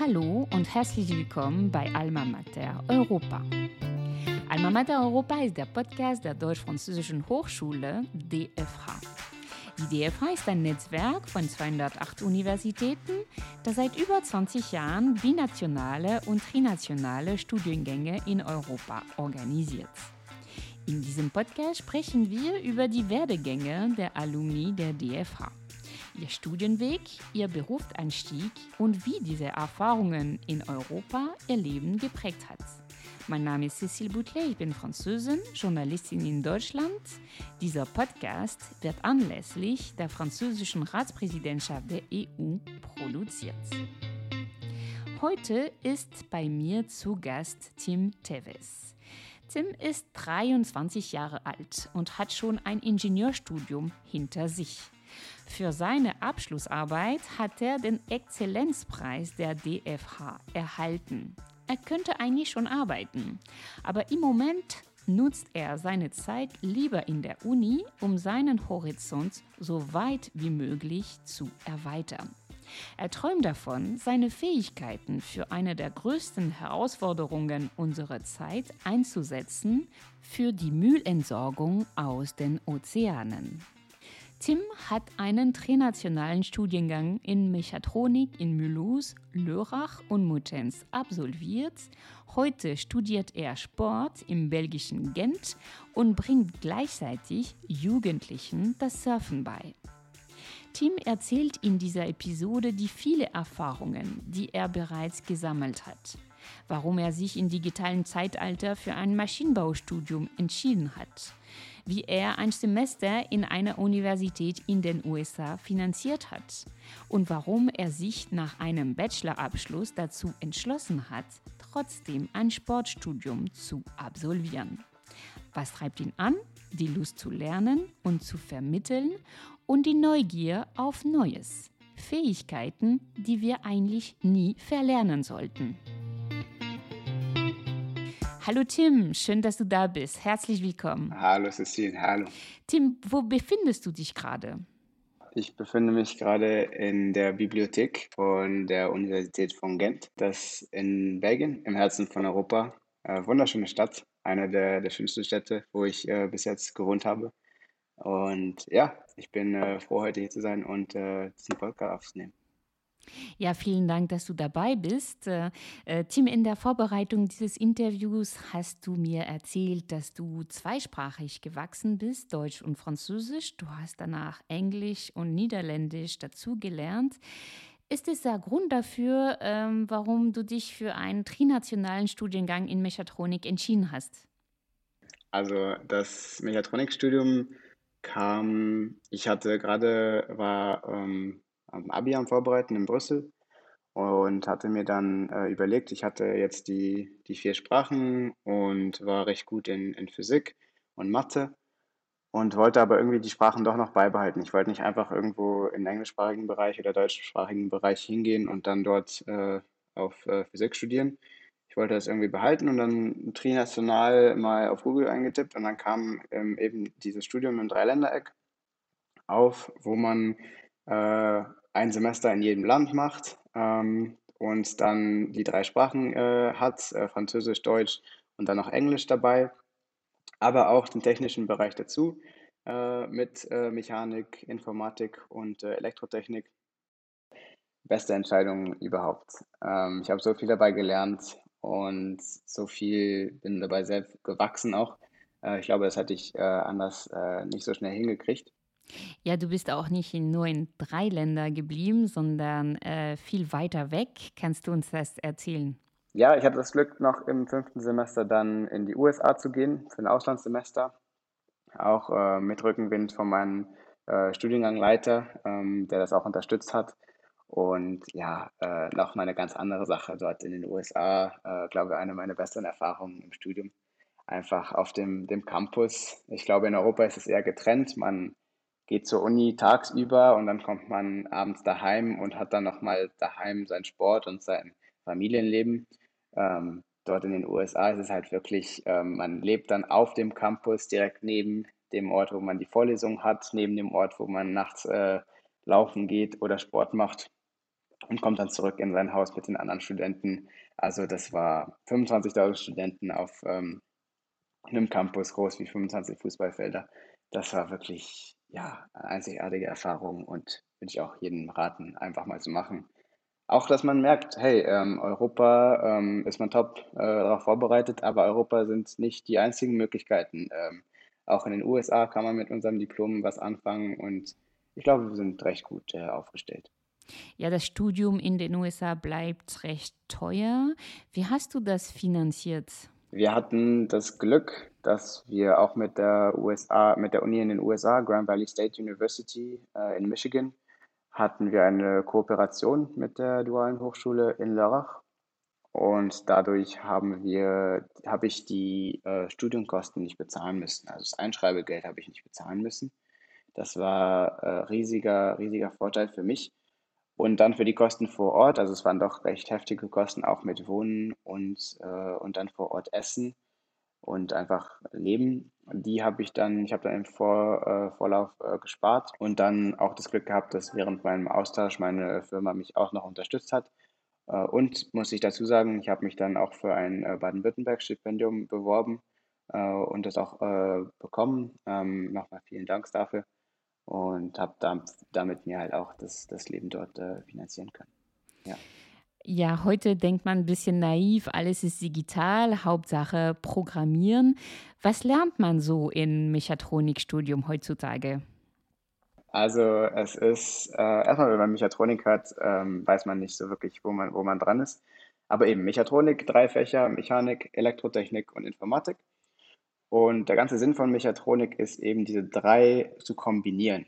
Hallo und herzlich willkommen bei Alma Mater Europa. Alma Mater Europa ist der Podcast der Deutsch-Französischen Hochschule DFH. Die DFH ist ein Netzwerk von 208 Universitäten, das seit über 20 Jahren binationale und trinationale Studiengänge in Europa organisiert. In diesem Podcast sprechen wir über die Werdegänge der Alumni der DFH ihr Studienweg, ihr Berufseinstieg und wie diese Erfahrungen in Europa ihr Leben geprägt hat. Mein Name ist Cécile Boutelet, ich bin Französin, Journalistin in Deutschland. Dieser Podcast wird anlässlich der französischen Ratspräsidentschaft der EU produziert. Heute ist bei mir zu Gast Tim Teves. Tim ist 23 Jahre alt und hat schon ein Ingenieurstudium hinter sich. Für seine Abschlussarbeit hat er den Exzellenzpreis der DFH erhalten. Er könnte eigentlich schon arbeiten, aber im Moment nutzt er seine Zeit lieber in der Uni, um seinen Horizont so weit wie möglich zu erweitern. Er träumt davon, seine Fähigkeiten für eine der größten Herausforderungen unserer Zeit einzusetzen, für die Müllentsorgung aus den Ozeanen. Tim hat einen trinationalen Studiengang in Mechatronik in Mulhouse, Lörrach und Muttenz absolviert. Heute studiert er Sport im belgischen Gent und bringt gleichzeitig Jugendlichen das Surfen bei. Tim erzählt in dieser Episode die vielen Erfahrungen, die er bereits gesammelt hat, warum er sich im digitalen Zeitalter für ein Maschinenbaustudium entschieden hat, wie er ein Semester in einer Universität in den USA finanziert hat und warum er sich nach einem Bachelorabschluss dazu entschlossen hat, trotzdem ein Sportstudium zu absolvieren. Was treibt ihn an? Die Lust zu lernen und zu vermitteln und die Neugier auf Neues. Fähigkeiten, die wir eigentlich nie verlernen sollten. Hallo Tim, schön, dass du da bist. Herzlich willkommen. Hallo Cecile, hallo. Tim, wo befindest du dich gerade? Ich befinde mich gerade in der Bibliothek von der Universität von Gent, das in Belgien, im Herzen von Europa. Äh, wunderschöne Stadt, eine der, der schönsten Städte, wo ich äh, bis jetzt gewohnt habe. Und ja, ich bin äh, froh, heute hier zu sein und äh, diesen Podcast aufzunehmen. Ja, vielen Dank, dass du dabei bist. Äh, äh, Tim, in der Vorbereitung dieses Interviews hast du mir erzählt, dass du zweisprachig gewachsen bist, Deutsch und Französisch. Du hast danach Englisch und Niederländisch dazugelernt. Ist es der Grund dafür, ähm, warum du dich für einen trinationalen Studiengang in Mechatronik entschieden hast? Also das Mechatronikstudium kam, ich hatte gerade, war ähm, am Abi am Vorbereiten in Brüssel und hatte mir dann äh, überlegt, ich hatte jetzt die, die vier Sprachen und war recht gut in, in Physik und Mathe und wollte aber irgendwie die Sprachen doch noch beibehalten. Ich wollte nicht einfach irgendwo in englischsprachigen Bereich oder deutschsprachigen Bereich hingehen und dann dort äh, auf äh, Physik studieren. Ich wollte das irgendwie behalten und dann trinational mal auf Google eingetippt und dann kam ähm, eben dieses Studium im Dreiländereck auf, wo man äh, ein Semester in jedem Land macht ähm, und dann die drei Sprachen äh, hat, äh, Französisch, Deutsch und dann noch Englisch dabei, aber auch den technischen Bereich dazu äh, mit äh, Mechanik, Informatik und äh, Elektrotechnik. Beste Entscheidung überhaupt. Ähm, ich habe so viel dabei gelernt und so viel bin dabei selbst gewachsen auch. Äh, ich glaube, das hätte ich anders nicht so schnell hingekriegt. Ja, du bist auch nicht in, nur in drei Ländern geblieben, sondern äh, viel weiter weg. Kannst du uns das erzählen? Ja, ich hatte das Glück, noch im fünften Semester dann in die USA zu gehen für ein Auslandssemester. Auch äh, mit Rückenwind von meinem äh, Studiengangleiter, ähm, der das auch unterstützt hat. Und ja, äh, noch mal eine ganz andere Sache dort in den USA. Äh, glaube eine meiner besten Erfahrungen im Studium. Einfach auf dem, dem Campus. Ich glaube, in Europa ist es eher getrennt. Man geht zur Uni tagsüber und dann kommt man abends daheim und hat dann nochmal daheim seinen Sport und sein Familienleben. Ähm, dort in den USA ist es halt wirklich, ähm, man lebt dann auf dem Campus direkt neben dem Ort, wo man die Vorlesung hat, neben dem Ort, wo man nachts äh, laufen geht oder Sport macht. und kommt dann zurück in sein Haus mit den anderen Studenten. Also das war 25.000 Studenten auf ähm, einem Campus groß wie 25 Fußballfelder. Das war wirklich ja, einzigartige Erfahrung und würde ich auch jedem raten, einfach mal zu machen. Auch, dass man merkt, hey, ähm, Europa ähm, ist man top äh, darauf vorbereitet, aber Europa sind nicht die einzigen Möglichkeiten. Ähm, auch in den USA kann man mit unserem Diplom was anfangen und ich glaube, wir sind recht gut äh, aufgestellt. Ja, das Studium in den USA bleibt recht teuer. Wie hast du das finanziert? Wir hatten das Glück, dass wir auch mit der USA, mit der Uni in den USA, Grand Valley State University äh, in Michigan, hatten wir eine Kooperation mit der Dualen Hochschule in Lörrach. Und dadurch haben wir, habe ich die äh, Studienkosten nicht bezahlen müssen. Also das Einschreibegeld habe ich nicht bezahlen müssen. Das war äh, riesiger, riesiger Vorteil für mich. Und dann für die Kosten vor Ort, also es waren doch recht heftige Kosten, auch mit Wohnen und, äh, und dann vor Ort Essen und einfach Leben. Die habe ich dann, ich habe dann im vor, äh, Vorlauf äh, gespart und dann auch das Glück gehabt, dass während meinem Austausch meine Firma mich auch noch unterstützt hat. Äh, und muss ich dazu sagen, ich habe mich dann auch für ein äh, Baden-Württemberg-Stipendium beworben äh, und das auch bekommen. Ähm, Nochmal vielen Dank dafür und habe da, damit mir halt auch das, das Leben dort äh, finanzieren können. Ja. Ja, heute denkt man ein bisschen naiv, alles ist digital, Hauptsache Programmieren. Was lernt man so im Mechatronikstudium heutzutage? Also es ist, äh, erstmal wenn man Mechatronik hat, ähm, weiß man nicht so wirklich, wo man, wo man dran ist. Aber eben Mechatronik, drei Fächer, Mechanik, Elektrotechnik und Informatik. Und der ganze Sinn von Mechatronik ist eben, diese drei zu kombinieren.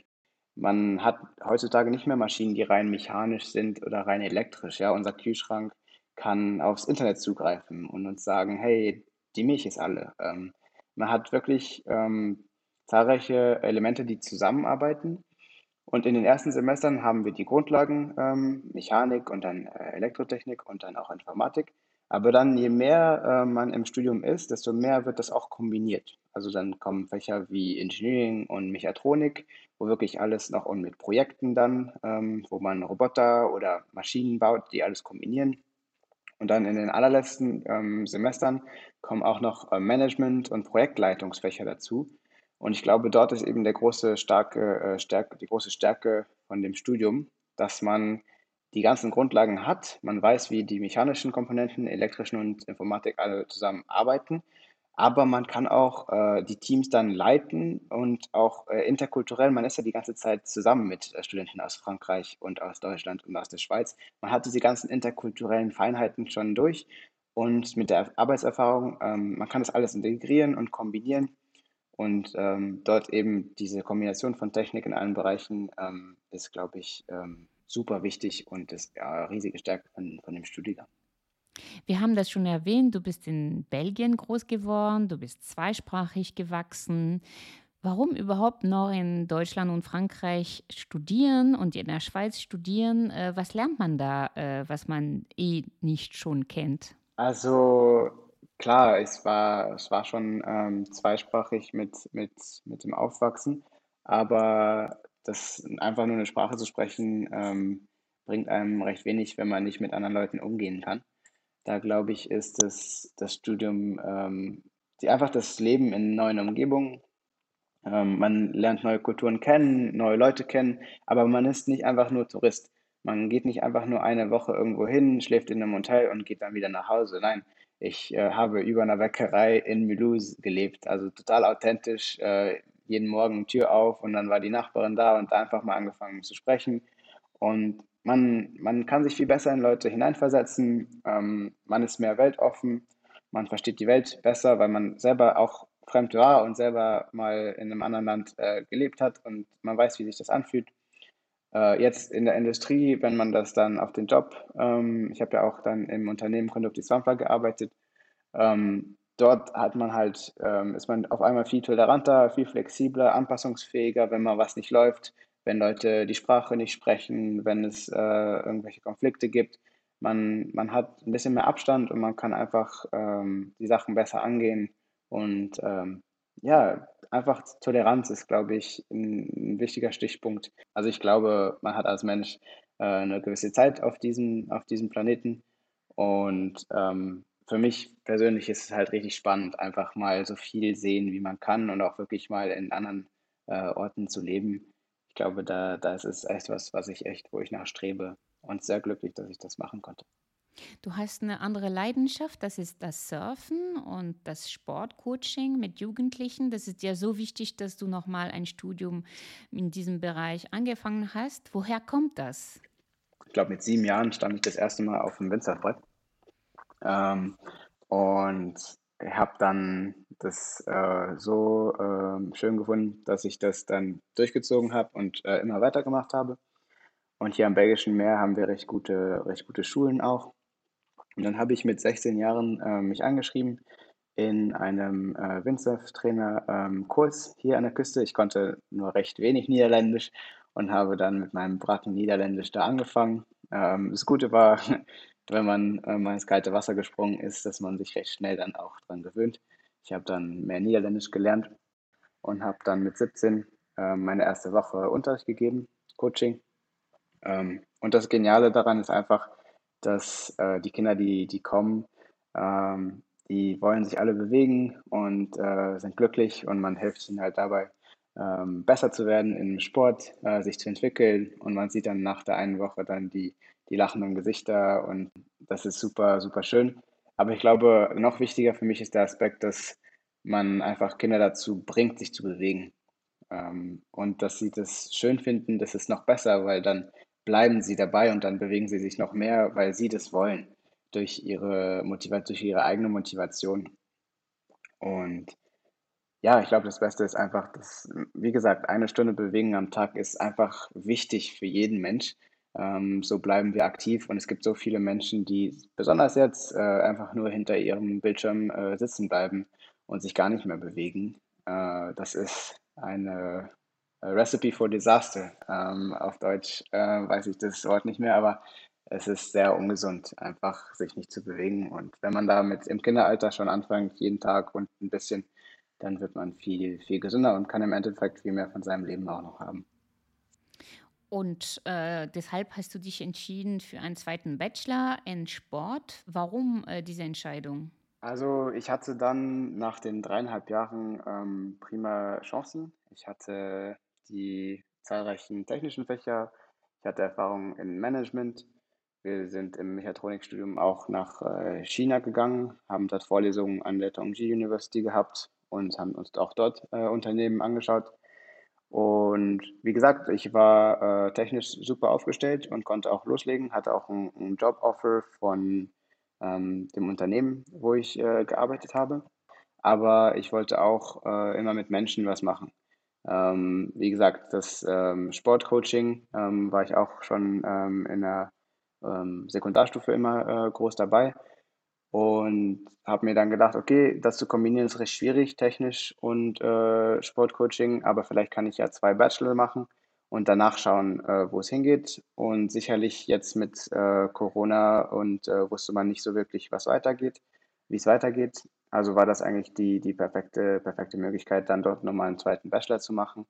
Man hat heutzutage nicht mehr Maschinen, die rein mechanisch sind oder rein elektrisch. Ja, unser Kühlschrank kann aufs Internet zugreifen und uns sagen, hey, die Milch ist alle. Ähm, man hat wirklich ähm, zahlreiche Elemente, die zusammenarbeiten. Und in den ersten Semestern haben wir die Grundlagen ähm, Mechanik und dann äh, Elektrotechnik und dann auch Informatik. Aber dann, je mehr äh, man im Studium ist, desto mehr wird das auch kombiniert. Also dann kommen Fächer wie Engineering und Mechatronik, wo wirklich alles noch und mit Projekten dann, ähm, wo man Roboter oder Maschinen baut, die alles kombinieren. Und dann in den allerletzten ähm, Semestern kommen auch noch äh, Management- und Projektleitungsfächer dazu. Und ich glaube, dort ist eben der große starke, äh, Stärke, die große Stärke von dem Studium, dass man die ganzen Grundlagen hat. Man weiß, wie die mechanischen Komponenten, elektrischen und Informatik alle zusammen arbeiten. Aber man kann auch äh, die Teams dann leiten und auch äh, interkulturell. Man ist ja die ganze Zeit zusammen mit äh, Studenten aus Frankreich und aus Deutschland und aus der Schweiz. Man hat diese ganzen interkulturellen Feinheiten schon durch. Und mit der Arbeitserfahrung, ähm, man kann das alles integrieren und kombinieren. Und ähm, dort eben diese Kombination von Technik in allen Bereichen ähm, ist, glaube ich, ähm, super wichtig und ist ja riesige Stärke von, von dem Studiengang. Wir haben das schon erwähnt, du bist in Belgien groß geworden, du bist zweisprachig gewachsen. Warum überhaupt noch in Deutschland und Frankreich studieren und in der Schweiz studieren? Äh, was lernt man da, äh, was man eh nicht schon kennt? Also klar, es war, es war schon ähm, zweisprachig mit, mit, mit dem Aufwachsen, aber das einfach nur eine Sprache zu sprechen, ähm, bringt einem recht wenig, wenn man nicht mit anderen Leuten umgehen kann. Da glaube ich, ist das, das Studium ähm, die, einfach das Leben in neuen Umgebungen. Ähm, man lernt neue Kulturen kennen, neue Leute kennen, aber man ist nicht einfach nur Tourist. Man geht nicht einfach nur eine Woche irgendwo hin, schläft in einem Hotel und geht dann wieder nach Hause. Nein, ich äh, habe über einer Bäckerei in Mulhouse gelebt, also total authentisch. Äh, jeden Morgen Tür auf und dann war die Nachbarin da und einfach mal angefangen zu sprechen. Und man, man kann sich viel besser in Leute hineinversetzen, ähm, man ist mehr weltoffen, man versteht die Welt besser, weil man selber auch fremd war und selber mal in einem anderen Land äh, gelebt hat und man weiß, wie sich das anfühlt. Äh, jetzt in der Industrie, wenn man das dann auf den Job, ähm, ich habe ja auch dann im Unternehmen Conducti Swampa gearbeitet, ähm, dort hat man halt, ähm, ist man auf einmal viel toleranter, viel flexibler, anpassungsfähiger, wenn mal was nicht läuft, wenn Leute die Sprache nicht sprechen, wenn es äh, irgendwelche Konflikte gibt. Man, man hat ein bisschen mehr Abstand und man kann einfach ähm, die Sachen besser angehen. Und ähm, ja, einfach Toleranz ist, glaube ich, ein, ein, wichtiger Stichpunkt. Also ich glaube, man hat als Mensch äh, eine gewisse Zeit auf diesem, auf diesem Planeten. Und ähm, für mich persönlich ist es halt richtig spannend, einfach mal so viel sehen, wie man kann und auch wirklich mal in anderen äh, Orten zu leben. Ich glaube, da, das ist echt was, was ich echt, wo ich nachstrebe und sehr glücklich, dass ich das machen konnte. Du hast eine andere Leidenschaft, das ist das Surfen und das Sportcoaching mit Jugendlichen. Das ist ja so wichtig, dass du nochmal ein Studium in diesem Bereich angefangen hast. Woher kommt das? Ich glaube, mit sieben Jahren stand ich das erste Mal auf dem Windsurfbrett. Ähm, und habe dann das äh, so äh, schön gefunden, dass ich das dann durchgezogen habe und äh, immer weitergemacht habe. Und hier am Belgischen Meer haben wir recht gute, recht gute Schulen auch. Und dann habe ich mit 16 Jahren äh, mich angeschrieben in einem äh, Windsurf-Trainer-Kurs ähm, hier an der Küste. Ich konnte nur recht wenig Niederländisch und habe dann mit meinem Braten Niederländisch da angefangen. Ähm, das Gute war, wenn man äh, mal ins kalte Wasser gesprungen ist, dass man sich recht schnell dann auch dran gewöhnt. Ich habe dann mehr Niederländisch gelernt und habe dann mit 17 äh, meine erste Woche Unterricht gegeben, Coaching. Ähm, und das Geniale daran ist einfach, dass äh, die Kinder, die, die kommen, ähm, die wollen sich alle bewegen und äh, sind glücklich und man hilft ihnen halt dabei, ähm, besser zu werden im Sport, äh, sich zu entwickeln und man sieht dann nach der einen Woche dann die, die lachenden Gesichter und das ist super, super schön. Aber ich glaube, noch wichtiger für mich ist der Aspekt, dass man einfach Kinder dazu bringt, sich zu bewegen. Ähm, und dass sie das schön finden, das ist noch besser, weil dann bleiben sie dabei und dann bewegen sie sich noch mehr, weil sie das wollen, durch ihre, Motivation, durch ihre eigene Motivation. Und ja, ich glaube, das Beste ist einfach, dass, wie gesagt, eine Stunde Bewegen am Tag ist einfach wichtig für jeden Mensch. Ähm, so bleiben wir aktiv und es gibt so viele Menschen, die besonders jetzt äh, einfach nur hinter ihrem Bildschirm äh, sitzen bleiben und sich gar nicht mehr bewegen. Äh, das ist eine Recipe for Disaster. Ähm, auf Deutsch äh, weiß ich das Wort nicht mehr, aber es ist sehr ungesund, einfach sich nicht zu bewegen. Und wenn man damit im Kinderalter schon anfängt, jeden Tag und ein bisschen, dann wird man viel, viel gesünder und kann im Endeffekt viel mehr von seinem Leben auch noch haben. Und äh, deshalb hast du dich entschieden für einen zweiten Bachelor in Sport. Warum äh, diese Entscheidung? Also ich hatte dann nach den dreieinhalb Jahren ähm, prima Chancen. Ich hatte die zahlreichen technischen Fächer. Ich hatte Erfahrung in Management. Wir sind im Mechatronikstudium auch nach äh, China gegangen, haben dort Vorlesungen an der Tongji University gehabt und haben uns auch dort äh, Unternehmen angeschaut. Und wie gesagt, ich war äh, technisch super aufgestellt und konnte auch loslegen, hatte auch ein, ein Joboffer von ähm, dem Unternehmen, wo ich äh, gearbeitet habe. Aber ich wollte auch äh, immer mit Menschen was machen. Ähm, wie gesagt, das ähm, Sportcoaching ähm, war ich auch schon ähm, in der ähm, Sekundarstufe immer äh, groß dabei und habe mir dann gedacht, okay, das zu kombinieren ist recht schwierig, technisch und äh, Sportcoaching, aber vielleicht kann ich ja zwei Bachelor machen und danach schauen, äh, wo es hingeht. Und sicherlich jetzt mit äh, Corona und äh, wusste man nicht so wirklich, was weitergeht, wie es weitergeht. Also war das eigentlich die, die perfekte, perfekte Möglichkeit, dann dort nochmal einen zweiten Bachelor zu machen.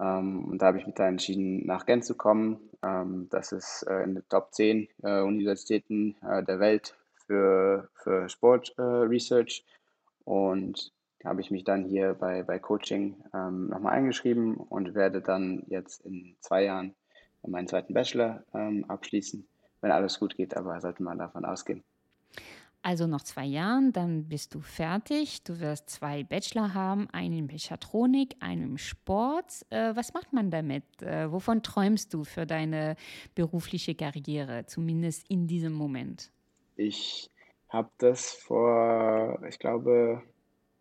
Ähm, und da habe ich mich dann entschieden, nach Gent zu kommen. Ähm, das ist äh, in den Top 10 äh, Universitäten der Welt für, für Sport äh, Research und habe ich mich dann hier bei, bei Coaching ähm, nochmal eingeschrieben und werde dann jetzt in zwei Jahren meinen zweiten Bachelor ähm, abschließen, wenn alles gut geht, aber sollte man davon ausgehen. Also noch zwei Jahren, dann bist du fertig. Du wirst zwei Bachelor haben, einen in Mechatronik, einen im Sport. Äh, was macht man damit? Äh, wovon träumst du für deine berufliche Karriere, zumindest in diesem Moment? Ich habe das vor, ich glaube,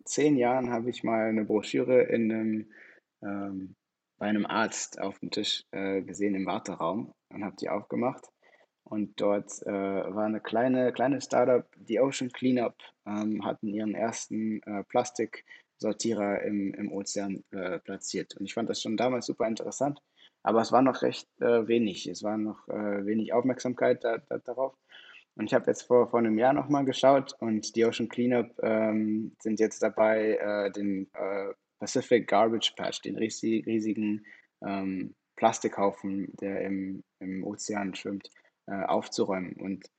zehn Jahren habe ich mal eine Broschüre in einem, ähm, bei einem Arzt auf dem Tisch äh, gesehen im Warteraum und habe die aufgemacht. Und dort äh, war eine kleine, kleine Startup, die Ocean Cleanup, ähm, hatten ihren ersten äh, Plastiksortierer im, im Ozean äh, platziert. Und ich fand das schon damals super interessant, aber es war noch recht äh, wenig. Es war noch äh, wenig Aufmerksamkeit da, da, darauf. Und ich habe jetzt vor, vor einem Jahr nochmal geschaut und die Ocean Cleanup ähm, sind jetzt dabei, äh, den äh, Pacific Garbage Patch, den riesig, riesigen ähm, Plastikhaufen, der im, im Ozean schwimmt, äh, aufzuräumen. Und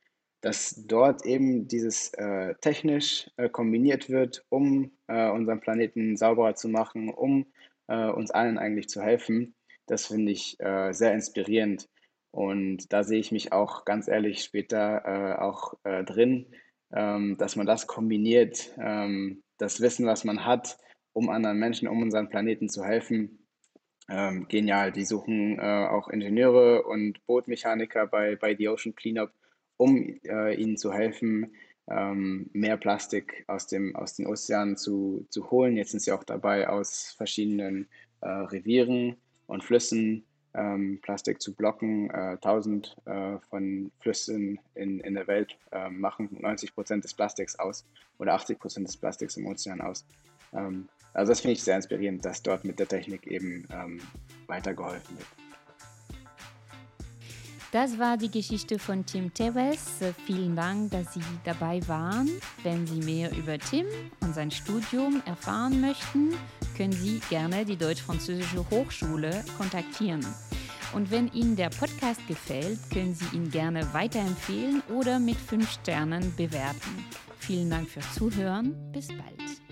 dass dort eben dieses äh, technisch äh, kombiniert wird, um äh, unseren Planeten sauberer zu machen, um uns allen eigentlich zu helfen, das finde ich sehr inspirierend. Und da sehe ich mich auch ganz ehrlich später äh, auch drin, ähm, dass man das kombiniert, ähm, das Wissen, was man hat, um anderen Menschen, um unseren Planeten zu helfen. Ähm, genial. Die suchen auch Ingenieure und Bootmechaniker bei, bei The Ocean Cleanup um äh, ihnen zu helfen, ähm, mehr Plastik aus, dem, aus den Ozeanen zu, zu holen. Jetzt sind sie auch dabei, aus verschiedenen äh, Revieren und Flüssen ähm, Plastik zu blocken. Äh, 1000 äh, von Flüssen in, in der Welt äh, machen 90 Prozent des Plastiks aus oder 80 Prozent des Plastiks im Ozean aus. Ähm, also das finde ich sehr inspirierend, dass dort mit der Technik eben ähm, weitergeholfen wird. Das war die Geschichte von Tim Teves. Vielen Dank, dass Sie dabei waren. Wenn Sie mehr über Tim und sein Studium erfahren möchten, können Sie gerne die Deutsch-Französische Hochschule kontaktieren. Und wenn Ihnen der Podcast gefällt, können Sie ihn gerne weiterempfehlen oder mit fünf Sternen bewerten. Vielen Dank fürs Zuhören. Bis bald.